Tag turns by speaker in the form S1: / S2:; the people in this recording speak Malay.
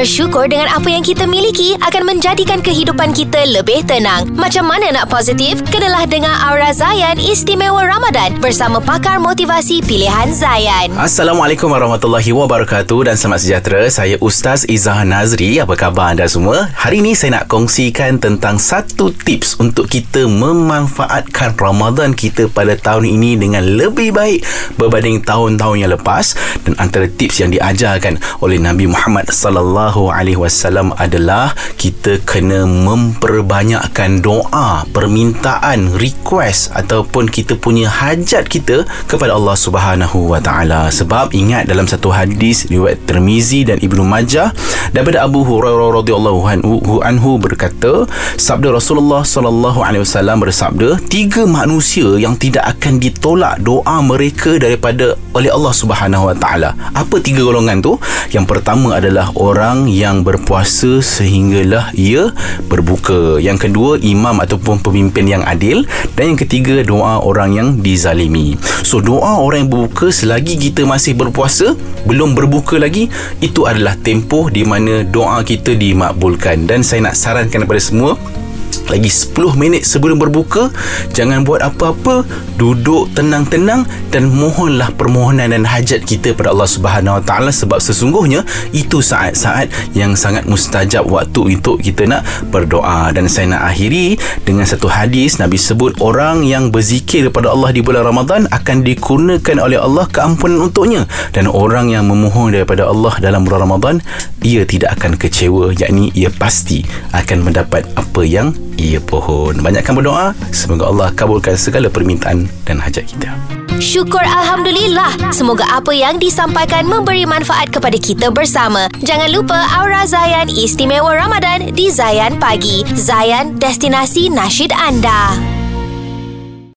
S1: Bersyukur dengan apa yang kita miliki akan menjadikan kehidupan kita lebih tenang. Macam mana nak positif? Kenalah dengar Aura Zayan Istimewa Ramadan bersama pakar motivasi pilihan Zayan.
S2: Assalamualaikum warahmatullahi wabarakatuh dan selamat sejahtera. Saya Ustaz Izzah Nazri. Apa khabar anda semua? Hari ini saya nak kongsikan tentang satu tips untuk kita memanfaatkan Ramadan kita pada tahun ini dengan lebih baik berbanding tahun-tahun yang lepas dan antara tips yang diajarkan oleh Nabi Muhammad sallallahu alaihi wasallam adalah kita kena memperbanyakkan doa, permintaan, request ataupun kita punya hajat kita kepada Allah Subhanahu wa taala. Sebab ingat dalam satu hadis riwayat Tirmizi dan Ibnu Majah daripada Abu Hurairah radhiyallahu anhu, anhu berkata, sabda Rasulullah sallallahu alaihi wasallam bersabda, tiga manusia yang tidak akan ditolak doa mereka daripada oleh Allah Subhanahu wa taala. Apa tiga golongan tu? Yang pertama adalah orang yang berpuasa sehinggalah ia berbuka. Yang kedua imam ataupun pemimpin yang adil dan yang ketiga doa orang yang dizalimi. So doa orang yang berbuka selagi kita masih berpuasa belum berbuka lagi itu adalah tempoh di mana doa kita dimakbulkan dan saya nak sarankan kepada semua lagi 10 minit sebelum berbuka jangan buat apa-apa. Duduk tenang-tenang dan mohonlah permohonan dan hajat kita pada Allah Subhanahu Wa Taala sebab sesungguhnya itu saat-saat yang sangat mustajab waktu untuk kita nak berdoa. Dan saya nak akhiri dengan satu hadis Nabi sebut orang yang berzikir kepada Allah di bulan Ramadan akan dikurniakan oleh Allah keampunan untuknya. Dan orang yang memohon daripada Allah dalam bulan Ramadan ia tidak akan kecewa. Yakni ia pasti akan mendapat apa yang ia pohon. Banyakkan berdoa, semoga Allah kabulkan segala permintaan dan hajat kita.
S1: Syukur Alhamdulillah. Semoga apa yang disampaikan memberi manfaat kepada kita bersama. Jangan lupa Aura Zayan Istimewa Ramadan di Zayan Pagi. Zayan, destinasi nasyid anda.